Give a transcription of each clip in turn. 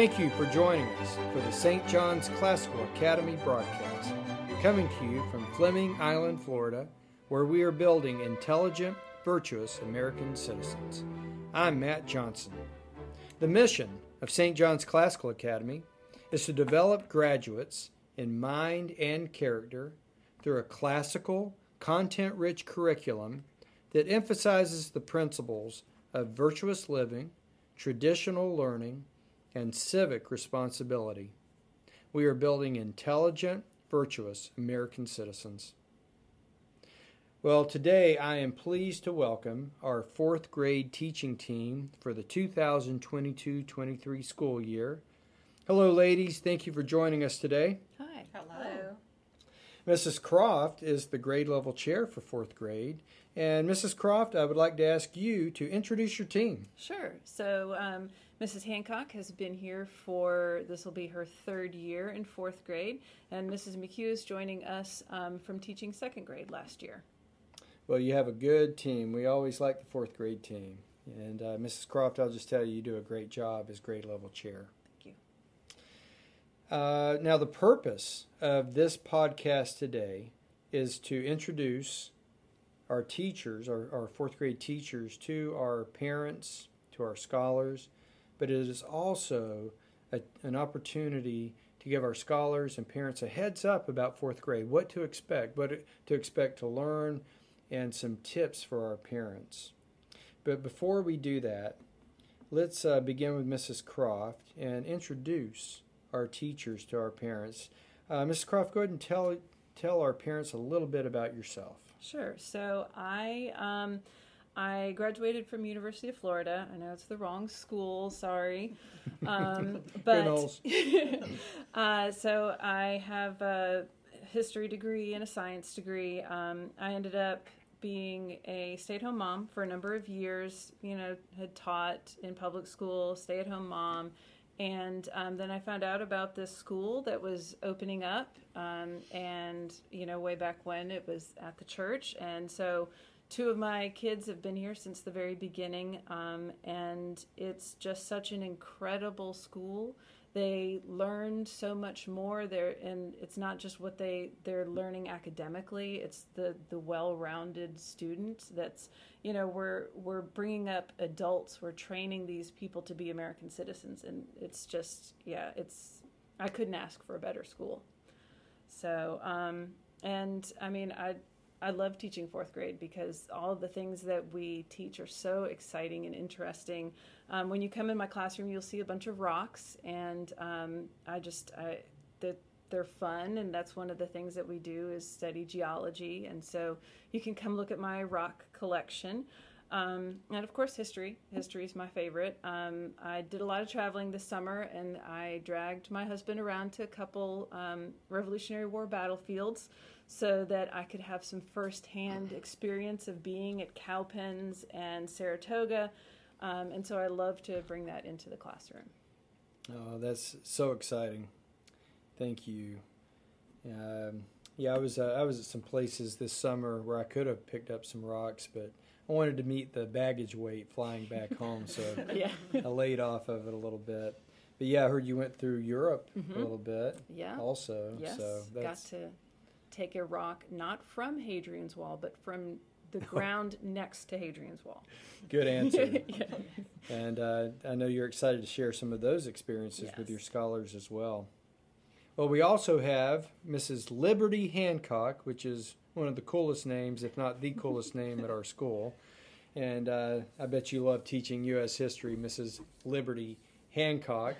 Thank you for joining us for the St. John's Classical Academy broadcast, coming to you from Fleming Island, Florida, where we are building intelligent, virtuous American citizens. I'm Matt Johnson. The mission of St. John's Classical Academy is to develop graduates in mind and character through a classical, content rich curriculum that emphasizes the principles of virtuous living, traditional learning, and civic responsibility. We are building intelligent, virtuous American citizens. Well, today I am pleased to welcome our fourth grade teaching team for the 2022 23 school year. Hello, ladies. Thank you for joining us today. Hi. Hello. Mrs. Croft is the grade level chair for fourth grade. And Mrs. Croft, I would like to ask you to introduce your team. Sure. So, um, Mrs. Hancock has been here for this will be her third year in fourth grade, and Mrs. McHugh is joining us um, from teaching second grade last year. Well, you have a good team. We always like the fourth grade team. And uh, Mrs. Croft, I'll just tell you, you do a great job as grade level chair. Thank you. Uh, now, the purpose of this podcast today is to introduce our teachers, our, our fourth grade teachers, to our parents, to our scholars, but it is also a, an opportunity to give our scholars and parents a heads up about fourth grade, what to expect, what to expect to learn, and some tips for our parents. But before we do that, let's uh, begin with Mrs. Croft and introduce our teachers to our parents. Uh, Mrs. Croft, go ahead and tell tell our parents a little bit about yourself. Sure. So I um, I graduated from University of Florida. I know it's the wrong school. Sorry, um, but uh, so I have a history degree and a science degree. Um, I ended up being a stay-at-home mom for a number of years. You know, had taught in public school, stay-at-home mom. And um, then I found out about this school that was opening up, um, and you know, way back when it was at the church, and so two of my kids have been here since the very beginning, um, and it's just such an incredible school. They learn so much more there, and it's not just what they they're learning academically. It's the the well-rounded student. That's you know we're we're bringing up adults. We're training these people to be American citizens, and it's just yeah, it's I couldn't ask for a better school. So um, and I mean I I love teaching fourth grade because all of the things that we teach are so exciting and interesting. Um, when you come in my classroom, you'll see a bunch of rocks, and um, I just I, that they're fun, and that's one of the things that we do is study geology. And so you can come look at my rock collection. Um, and of course, history. History is my favorite. Um, I did a lot of traveling this summer, and I dragged my husband around to a couple um, Revolutionary War battlefields so that I could have some firsthand experience of being at Cowpens and Saratoga. Um, and so I love to bring that into the classroom. Oh, that's so exciting. Thank you. Um, yeah, I was uh, I was at some places this summer where I could have picked up some rocks, but I wanted to meet the baggage weight flying back home, so yeah. I laid off of it a little bit. But yeah, I heard you went through Europe mm-hmm. a little bit. Yeah. Also, yes. so that's... got to take a rock not from Hadrian's Wall, but from the ground next to Hadrian's Wall. Good answer. yeah. And uh, I know you're excited to share some of those experiences yes. with your scholars as well. Well, we also have Mrs. Liberty Hancock, which is one of the coolest names, if not the coolest name at our school. And uh, I bet you love teaching U.S. history, Mrs. Liberty Hancock.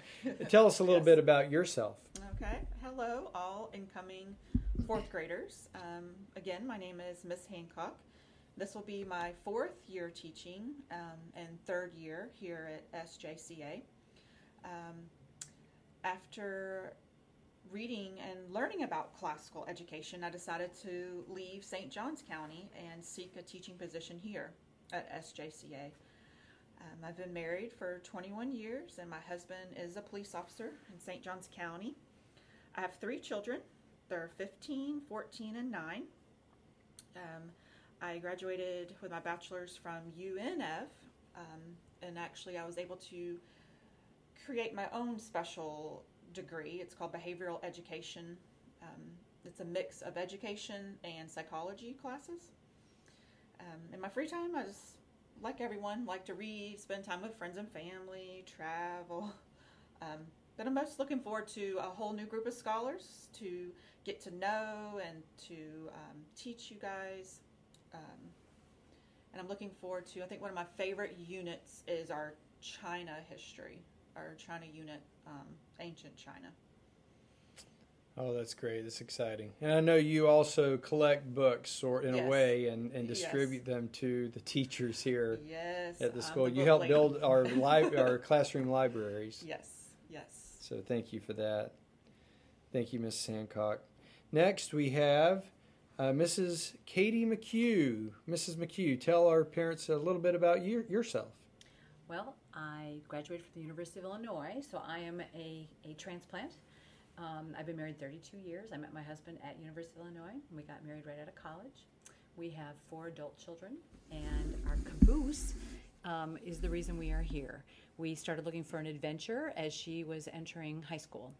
Tell us a little yes. bit about yourself. Okay. Hello, all incoming fourth graders. Um, again, my name is Miss Hancock. This will be my fourth year teaching um, and third year here at SJCA. Um, after reading and learning about classical education, I decided to leave St. Johns County and seek a teaching position here at SJCA. Um, I've been married for 21 years, and my husband is a police officer in St. Johns County. I have three children. They're 15, 14, and 9. Um, I graduated with my bachelor's from UNF, um, and actually, I was able to create my own special degree. It's called behavioral education. Um, it's a mix of education and psychology classes. Um, in my free time, I just, like everyone, like to read, spend time with friends and family, travel. But I'm most looking forward to a whole new group of scholars to get to know and to um, teach you guys. Um, and I'm looking forward to, I think one of my favorite units is our China history, our China unit, um, ancient China. Oh, that's great. That's exciting. And I know you also collect books or in yes. a way and, and distribute yes. them to the teachers here yes, at the school. The you help build our li- our classroom libraries. Yes, yes. So thank you for that. Thank you, Mrs. Hancock. Next, we have uh, Mrs. Katie McHugh. Mrs. McHugh, tell our parents a little bit about you, yourself. Well, I graduated from the University of Illinois, so I am a, a transplant. Um, I've been married 32 years. I met my husband at University of Illinois, and we got married right out of college. We have four adult children, and our caboose um, is the reason we are here. We started looking for an adventure as she was entering high school,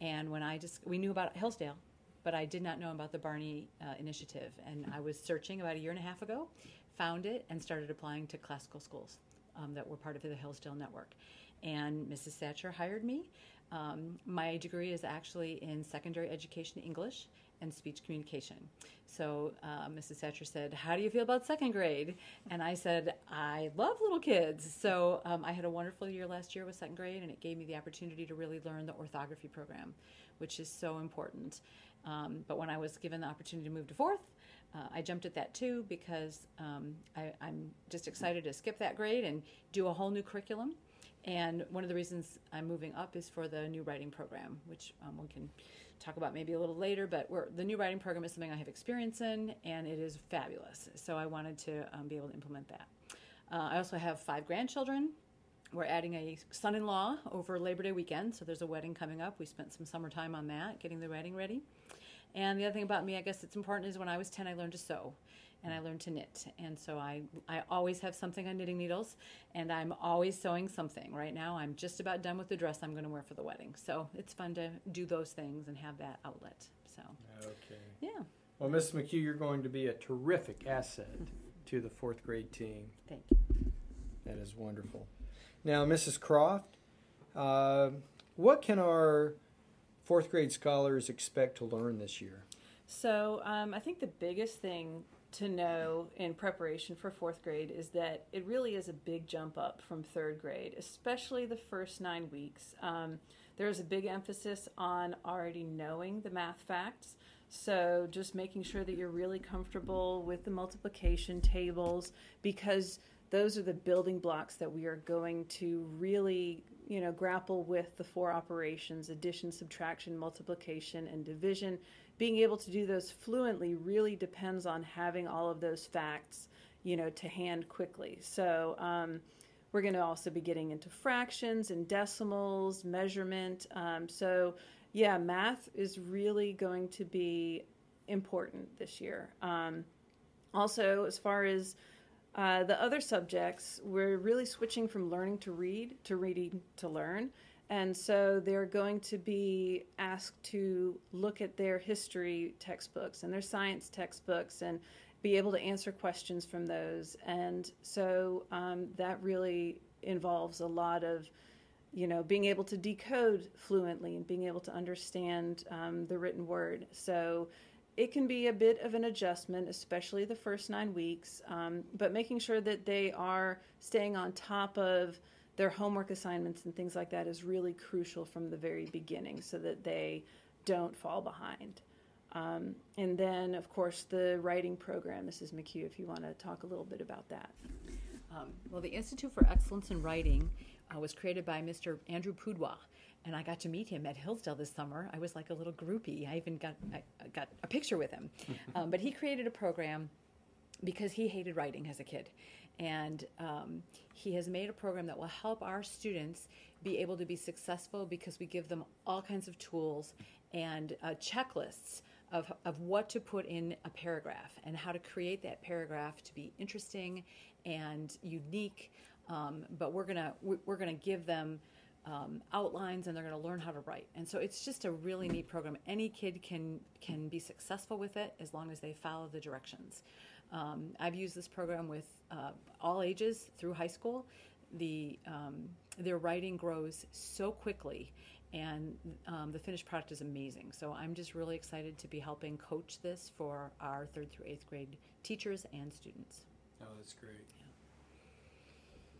and when I just we knew about Hillsdale, but I did not know about the Barney uh, initiative, and I was searching about a year and a half ago, found it, and started applying to classical schools um, that were part of the Hillsdale network. And Mrs. Thatcher hired me. Um, my degree is actually in secondary education English and speech communication. So uh, Mrs. Thatcher said, How do you feel about second grade? And I said, I love little kids. So um, I had a wonderful year last year with second grade, and it gave me the opportunity to really learn the orthography program, which is so important. Um, but when I was given the opportunity to move to fourth, uh, I jumped at that too because um, I, I'm just excited to skip that grade and do a whole new curriculum. And one of the reasons I'm moving up is for the new writing program, which um, we can talk about maybe a little later. But the new writing program is something I have experience in, and it is fabulous. So I wanted to um, be able to implement that. Uh, I also have five grandchildren. We're adding a son in law over Labor Day weekend, so there's a wedding coming up. We spent some summertime on that, getting the wedding ready. And the other thing about me, I guess it's important, is when I was 10, I learned to sew and I learned to knit. And so I, I always have something on knitting needles and I'm always sewing something. Right now, I'm just about done with the dress I'm going to wear for the wedding. So it's fun to do those things and have that outlet. So, okay. Yeah. Well, Miss McHugh, you're going to be a terrific asset to the fourth grade team. Thank you. That is wonderful. Now, Mrs. Croft, uh, what can our fourth grade scholars expect to learn this year? So, um, I think the biggest thing to know in preparation for fourth grade is that it really is a big jump up from third grade, especially the first nine weeks. Um, there is a big emphasis on already knowing the math facts. So, just making sure that you're really comfortable with the multiplication tables because those are the building blocks that we are going to really you know grapple with the four operations addition subtraction multiplication and division being able to do those fluently really depends on having all of those facts you know to hand quickly so um, we're going to also be getting into fractions and decimals measurement um, so yeah math is really going to be important this year um, also as far as uh, the other subjects, we're really switching from learning to read to reading to learn. And so they're going to be asked to look at their history textbooks and their science textbooks and be able to answer questions from those. And so um, that really involves a lot of, you know, being able to decode fluently and being able to understand um, the written word. So it can be a bit of an adjustment, especially the first nine weeks, um, but making sure that they are staying on top of their homework assignments and things like that is really crucial from the very beginning so that they don't fall behind. Um, and then, of course, the writing program, Mrs. McHugh, if you want to talk a little bit about that. Um, well, the Institute for Excellence in Writing uh, was created by Mr. Andrew Pudewa, and I got to meet him at Hillsdale this summer. I was like a little groupie. I even got I got a picture with him. um, but he created a program because he hated writing as a kid, and um, he has made a program that will help our students be able to be successful because we give them all kinds of tools and uh, checklists of, of what to put in a paragraph and how to create that paragraph to be interesting and unique. Um, but we're gonna we're gonna give them um, outlines and they're going to learn how to write. And so it's just a really neat program. Any kid can can be successful with it as long as they follow the directions. Um, I've used this program with uh, all ages through high school. The um, their writing grows so quickly, and um, the finished product is amazing. So I'm just really excited to be helping coach this for our third through eighth grade teachers and students. Oh, that's great.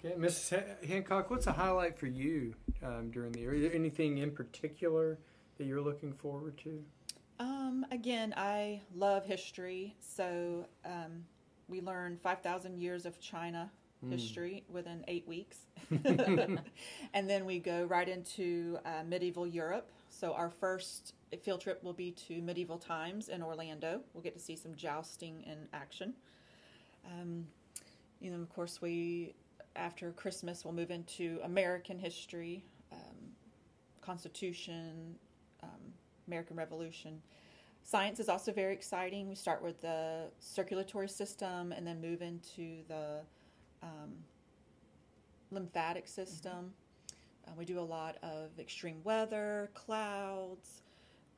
Okay, Mrs. Hancock, what's a highlight for you um, during the year? Is there anything in particular that you're looking forward to? Um, again, I love history, so um, we learned 5,000 years of China mm. history within eight weeks. and then we go right into uh, medieval Europe. So our first field trip will be to medieval times in Orlando. We'll get to see some jousting in action. Um, you know, of course, we after Christmas, we'll move into American history, um, Constitution, um, American Revolution. Science is also very exciting. We start with the circulatory system and then move into the um, lymphatic system. Mm-hmm. Uh, we do a lot of extreme weather, clouds,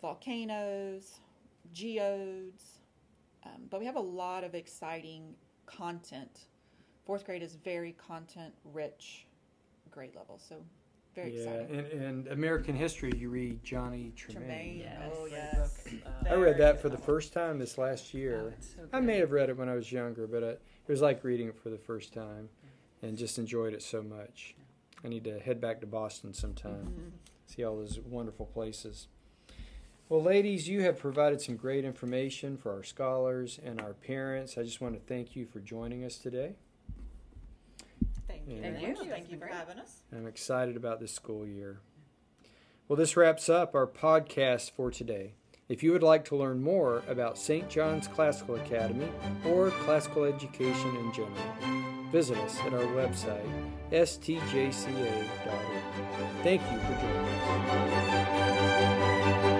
volcanoes, geodes, um, but we have a lot of exciting content fourth grade is very content rich grade level. So very yeah, exciting. and, and American history, you read Johnny Tremain. Tremain. Yes. Oh yes. Uh, I read that for the first time this last year. Oh, so I may have read it when I was younger, but it was like reading it for the first time, and just enjoyed it so much. I need to head back to Boston sometime, mm-hmm. see all those wonderful places. Well, ladies, you have provided some great information for our scholars and our parents. I just want to thank you for joining us today. Thank you. Thank you. Thank you for having us. I'm excited about this school year. Well, this wraps up our podcast for today. If you would like to learn more about St. John's Classical Academy or classical education in general, visit us at our website, stjca.org. Thank you for joining us.